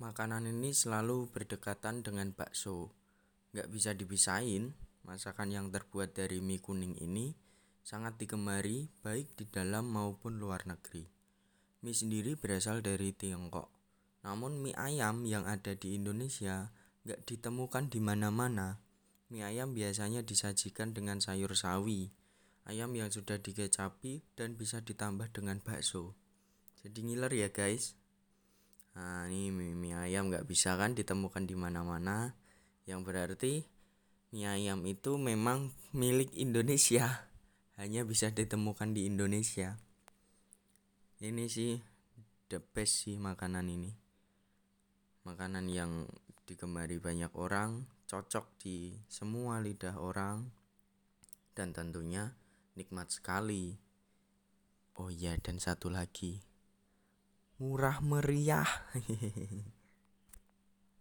makanan ini selalu berdekatan dengan bakso. Nggak bisa dipisahin, masakan yang terbuat dari mie kuning ini sangat digemari baik di dalam maupun luar negeri. Mie sendiri berasal dari Tiongkok, namun mie ayam yang ada di Indonesia nggak ditemukan di mana-mana. Mie ayam biasanya disajikan dengan sayur sawi, ayam yang sudah dikecapi dan bisa ditambah dengan bakso. Jadi ngiler ya guys. Nah, ini mie, mie ayam nggak bisa kan ditemukan di mana-mana. Yang berarti mie ayam itu memang milik Indonesia. Hanya bisa ditemukan di Indonesia. Ini sih the best sih makanan ini. Makanan yang digemari banyak orang, cocok di semua lidah orang dan tentunya nikmat sekali. Oh iya, dan satu lagi murah meriah.